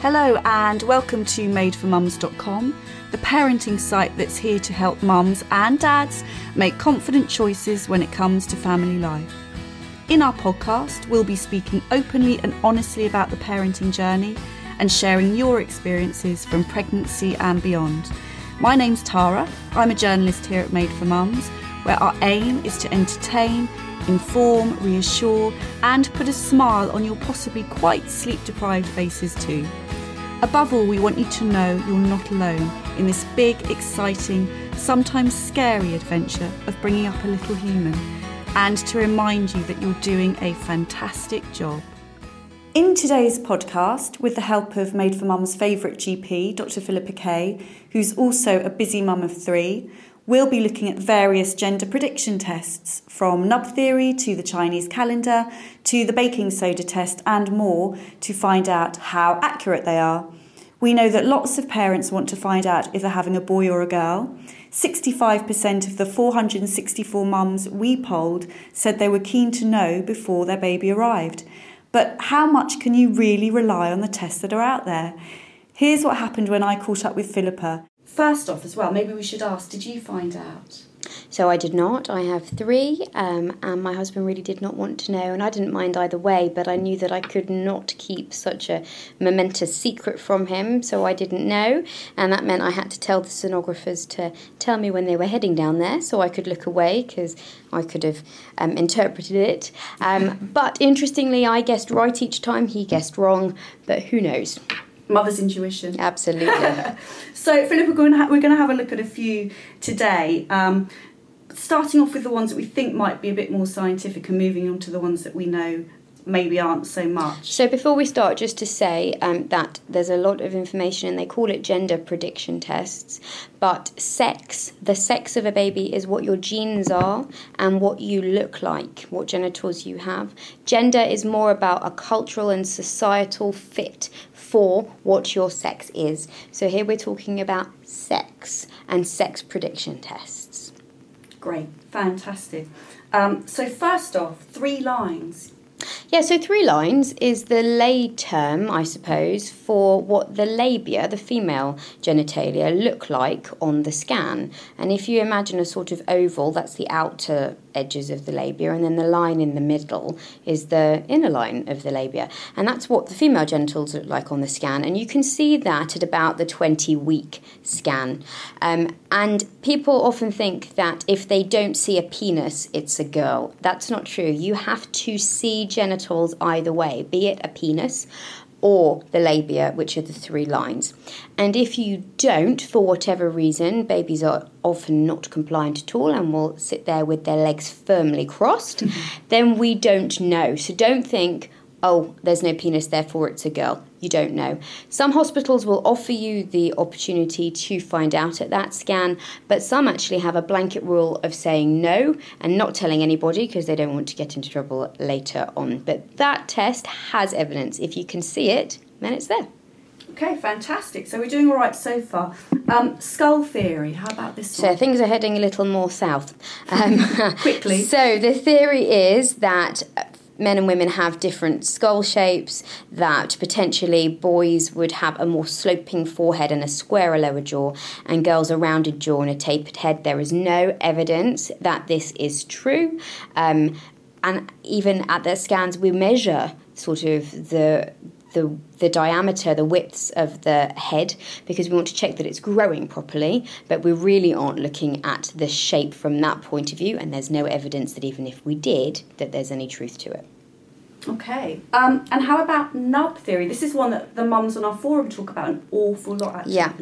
Hello, and welcome to madeformums.com, the parenting site that's here to help mums and dads make confident choices when it comes to family life. In our podcast, we'll be speaking openly and honestly about the parenting journey and sharing your experiences from pregnancy and beyond. My name's Tara, I'm a journalist here at Made for Mums, where our aim is to entertain, inform, reassure, and put a smile on your possibly quite sleep deprived faces too. Above all, we want you to know you're not alone in this big, exciting, sometimes scary adventure of bringing up a little human, and to remind you that you're doing a fantastic job. In today's podcast, with the help of Made for Mum's favourite GP, Dr. Philippa Kay, who's also a busy mum of three, we'll be looking at various gender prediction tests, from nub theory to the Chinese calendar to the baking soda test and more, to find out how accurate they are. We know that lots of parents want to find out if they're having a boy or a girl. 65% of the 464 mums we polled said they were keen to know before their baby arrived. But how much can you really rely on the tests that are out there? Here's what happened when I caught up with Philippa. First off, as well, maybe we should ask did you find out? So I did not. I have three, um, and my husband really did not want to know, and I didn't mind either way, but I knew that I could not keep such a momentous secret from him, so I didn't know, and that meant I had to tell the sonographers to tell me when they were heading down there so I could look away because I could have um, interpreted it. Um, but interestingly, I guessed right each time, he guessed wrong, but who knows? Mother's intuition. Absolutely. so, Philip, we're going, ha- we're going to have a look at a few today. Um, starting off with the ones that we think might be a bit more scientific and moving on to the ones that we know maybe aren't so much. So before we start, just to say um, that there's a lot of information, and they call it gender prediction tests. But sex, the sex of a baby, is what your genes are and what you look like, what genitals you have. Gender is more about a cultural and societal fit for what your sex is. So here we're talking about sex and sex prediction tests. Great, fantastic. Um, so, first off, three lines. Yeah, so three lines is the lay term, I suppose, for what the labia, the female genitalia, look like on the scan. And if you imagine a sort of oval, that's the outer edges of the labia, and then the line in the middle is the inner line of the labia. And that's what the female genitals look like on the scan. And you can see that at about the 20 week scan. Um, and people often think that if they don't see a penis, it's a girl. That's not true. You have to see genitals either way, be it a penis or the labia, which are the three lines. And if you don't, for whatever reason, babies are often not compliant at all and will sit there with their legs firmly crossed, mm-hmm. then we don't know. So don't think, oh, there's no penis, therefore it's a girl. You don't know. Some hospitals will offer you the opportunity to find out at that scan, but some actually have a blanket rule of saying no and not telling anybody because they don't want to get into trouble later on. But that test has evidence. If you can see it, then it's there. Okay, fantastic. So we're doing all right so far. Um, skull theory. How about this? So things are heading a little more south. Um, Quickly. So the theory is that men and women have different skull shapes, that potentially boys would have a more sloping forehead and a squarer lower jaw, and girls a rounded jaw and a tapered head. There is no evidence that this is true. Um, and even at the scans, we measure sort of the the the diameter, the widths of the head, because we want to check that it's growing properly. But we really aren't looking at the shape from that point of view, and there's no evidence that even if we did, that there's any truth to it. Okay. Um, and how about nub theory? This is one that the mums on our forum talk about an awful lot. Actually. Yeah.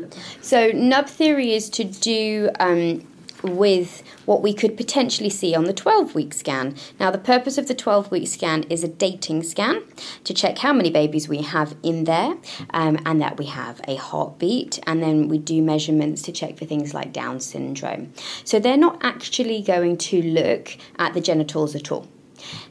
So nub theory is to do um, with what we could potentially see on the 12 week scan. Now, the purpose of the 12 week scan is a dating scan to check how many babies we have in there um, and that we have a heartbeat, and then we do measurements to check for things like Down syndrome. So, they're not actually going to look at the genitals at all.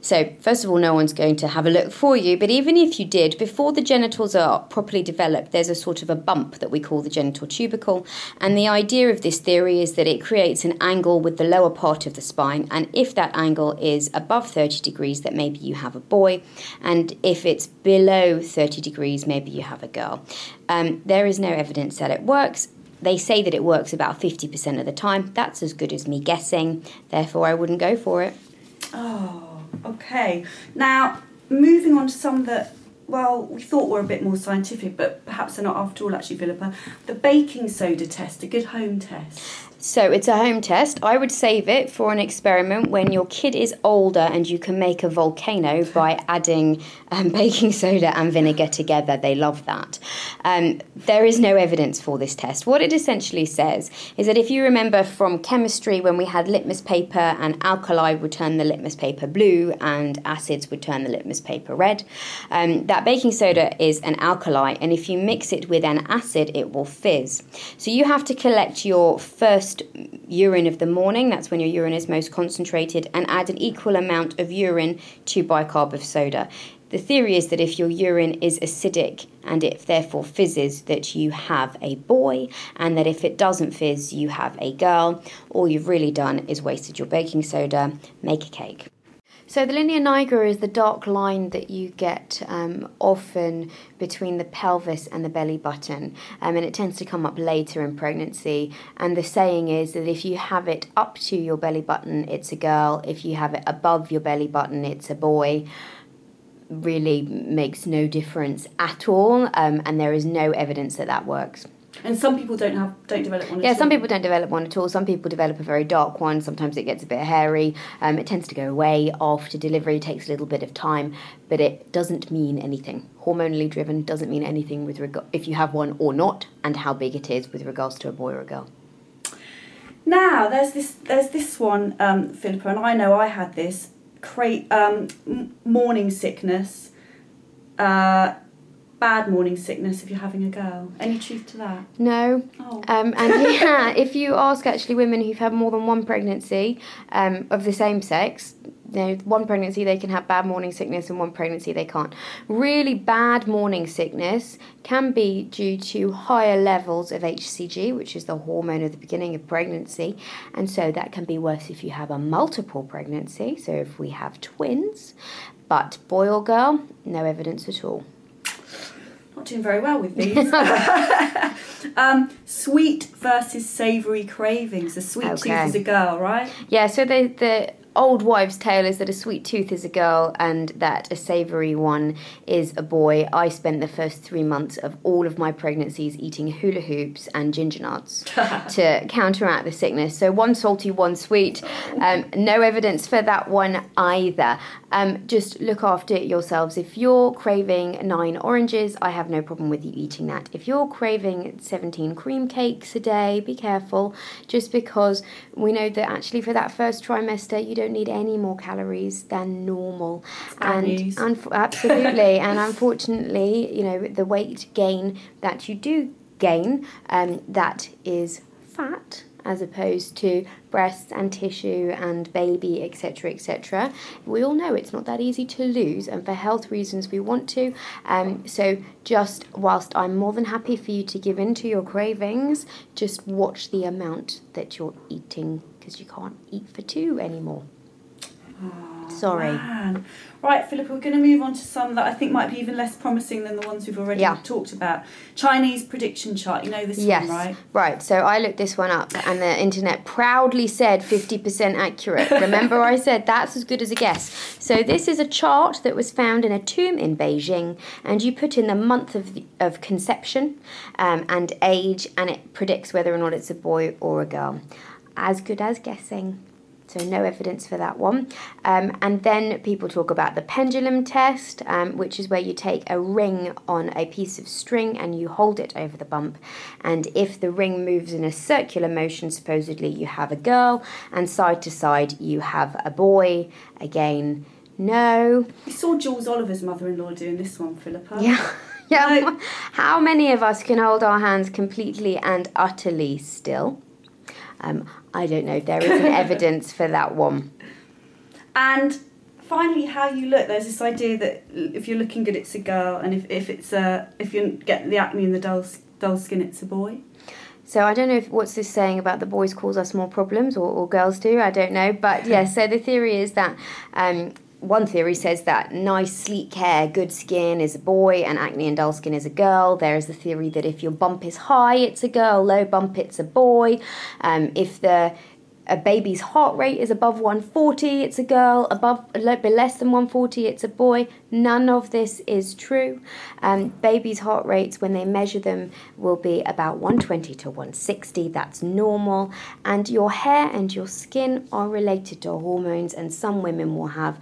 So, first of all, no one's going to have a look for you, but even if you did, before the genitals are properly developed, there's a sort of a bump that we call the genital tubercle. And the idea of this theory is that it creates an angle with the lower part of the spine, and if that angle is above 30 degrees, that maybe you have a boy, and if it's below 30 degrees, maybe you have a girl. Um, there is no evidence that it works. They say that it works about 50% of the time. That's as good as me guessing, therefore, I wouldn't go for it. Oh, okay. Now, moving on to some that, well, we thought were a bit more scientific, but perhaps they're not after all, actually, Philippa. The baking soda test, a good home test. So it's a home test. I would save it for an experiment when your kid is older and you can make a volcano by adding um, baking soda and vinegar together. They love that. Um, there is no evidence for this test. What it essentially says is that if you remember from chemistry when we had litmus paper and alkali would turn the litmus paper blue and acids would turn the litmus paper red, um, that baking soda is an alkali and if you mix it with an acid it will fizz. So you have to collect your first urine of the morning, that's when your urine is most concentrated, and add an equal amount of urine to bicarb of soda. The theory is that if your urine is acidic and it therefore fizzes, that you have a boy, and that if it doesn't fizz, you have a girl. All you've really done is wasted your baking soda. Make a cake. So the linea nigra is the dark line that you get um, often between the pelvis and the belly button, um, and it tends to come up later in pregnancy. And the saying is that if you have it up to your belly button, it's a girl. If you have it above your belly button, it's a boy. Really makes no difference at all, um, and there is no evidence that that works. And some people don't have don't develop one. Yeah, some all. people don't develop one at all. Some people develop a very dark one. Sometimes it gets a bit hairy. Um, it tends to go away after delivery. It takes a little bit of time, but it doesn't mean anything. Hormonally driven doesn't mean anything with regard if you have one or not, and how big it is with regards to a boy or a girl. Now there's this there's this one, um, Philippa, and I know I had this. Create um, m- morning sickness. Uh, bad morning sickness if you're having a girl. Any truth to that? No. Oh. Um, and yeah, if you ask actually women who've had more than one pregnancy um, of the same sex, you know, one pregnancy they can have bad morning sickness and one pregnancy they can't. Really bad morning sickness can be due to higher levels of HCG, which is the hormone of the beginning of pregnancy, and so that can be worse if you have a multiple pregnancy. So if we have twins, but boy or girl, no evidence at all. Not doing very well with these. um, sweet versus savoury cravings. A sweet Okay. tooth is a girl, right? Yeah, so the the old wives' tale is that a sweet tooth is a girl and that a savoury one is a boy. I spent the first three months of all of my pregnancies eating hula hoops and ginger nuts to counteract the sickness. So one salty, one sweet. Um, no evidence for that one either. Um, just look after yourselves. If you're craving nine oranges, I have no problem with you eating that. If you're craving 17 cream cakes a day, be careful, just because we know that actually for that first trimester, you don't need any more calories than normal. and absolutely, and unfortunately, you know, the weight gain that you do gain, um, that is fat as opposed to breasts and tissue and baby, etc., etc. We all know it's not that easy to lose, and for health reasons, we want to. Um, so, just whilst I'm more than happy for you to give in to your cravings, just watch the amount that you're eating because you can't eat for two anymore. Sorry. Man. Right, Philippa, we're going to move on to some that I think might be even less promising than the ones we've already Yeah. talked about. Chinese prediction chart. You know this Yes. one, right? right? So I looked this one up, and the internet proudly said 50% accurate. Remember, I said that's as good as a guess. So this is a chart that was found in a tomb in Beijing, and you put in the month of, the, of conception um, and age, and it predicts whether or not it's a boy or a girl. As good as guessing. So no evidence for that one. Um, and then people talk about the pendulum test, um, which is where you take a ring on a piece of string and you hold it over the bump. And if the ring moves in a circular motion, supposedly you have a girl, and side to side you have a boy. Again, no. We saw Jools Oliver's mother-in-law doing this one, Philippa. Yeah. Yeah. No. How many of us can hold our hands completely and utterly still? Um, I don't know. If there isn't evidence for that one. And finally, how you look. There's this idea that if you're looking good, it's a girl, and if, if it's a if you get the acne and the dull dull skin, it's a boy. So I don't know if what's this saying about the boys cause us more problems or, or girls do. I don't know, but yeah. So the theory is that um, one theory says that nice, sleek hair, good skin is a boy, and acne and dull skin is a girl. There is the theory that if your bump is high, it's a girl, low bump, it's a boy. Um, if the a baby's heart rate is above 140, it's a girl. Above a little bit less than 140, it's a boy. None of this is true. Um, babies' heart rates, when they measure them, will be about 120 to 160. That's normal. And your hair and your skin are related to hormones, and some women will have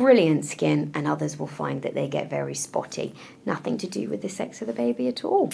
brilliant skin, and others will find that they get very spotty. Nothing to do with the sex of the baby at all.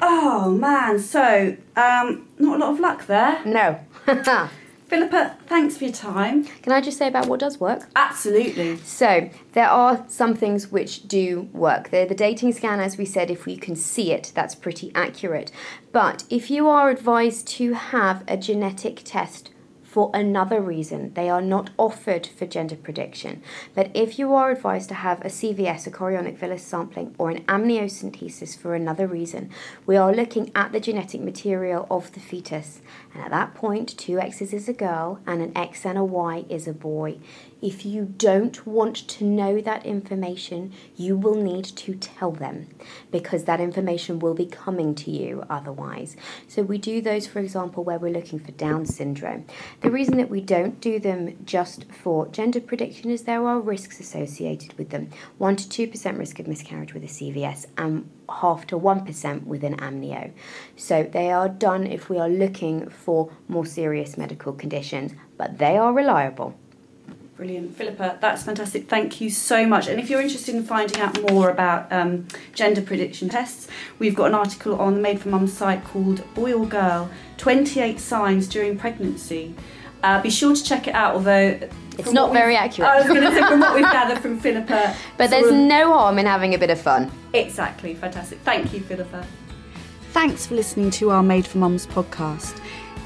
Oh man, so um, not a lot of luck there. No. Philippa, thanks for your time. Can I just say about what does work? Absolutely. So, there are some things which do work. They're the dating scan, as we said, if we can see it, that's pretty accurate. But if you are advised to have a genetic test for another reason. They are not offered for gender prediction. But if you are advised to have a CVS, a chorionic villus sampling, or an amniocentesis for another reason, we are looking at the genetic material of the fetus. At that point, two X's is a girl and an X and a Y is a boy. If you don't want to know that information, you will need to tell them because that information will be coming to you otherwise. So, we do those, for example, where we're looking for Down syndrome. The reason that we don't do them just for gender prediction is there are risks associated with them 1 to 2% risk of miscarriage with a CVS and half to 1% with an amnio. So, they are done if we are looking for more serious medical conditions, but they are reliable. Brilliant. Philippa, that's fantastic. Thank you so much. And if you're interested in finding out more about um, gender prediction tests, we've got an article on the Made for Mum site called Boy or Girl 28 Signs During Pregnancy. Uh, be sure to check it out, although. It's not very accurate. I was going to say, from what we've gathered from Philippa. But there's of, no harm in having a bit of fun. Exactly. Fantastic. Thank you, Philippa. Thanks for listening to our Made for Mums podcast.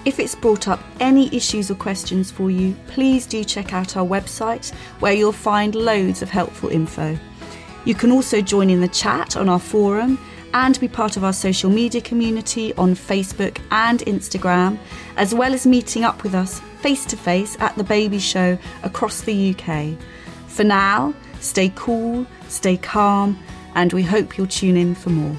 If it's brought up any issues or questions for you, please do check out our website where you'll find loads of helpful info. You can also join in the chat on our forum and be part of our social media community on Facebook and Instagram, as well as meeting up with us face to face at the baby show across the UK. For now, stay cool, stay calm, and we hope you'll tune in for more.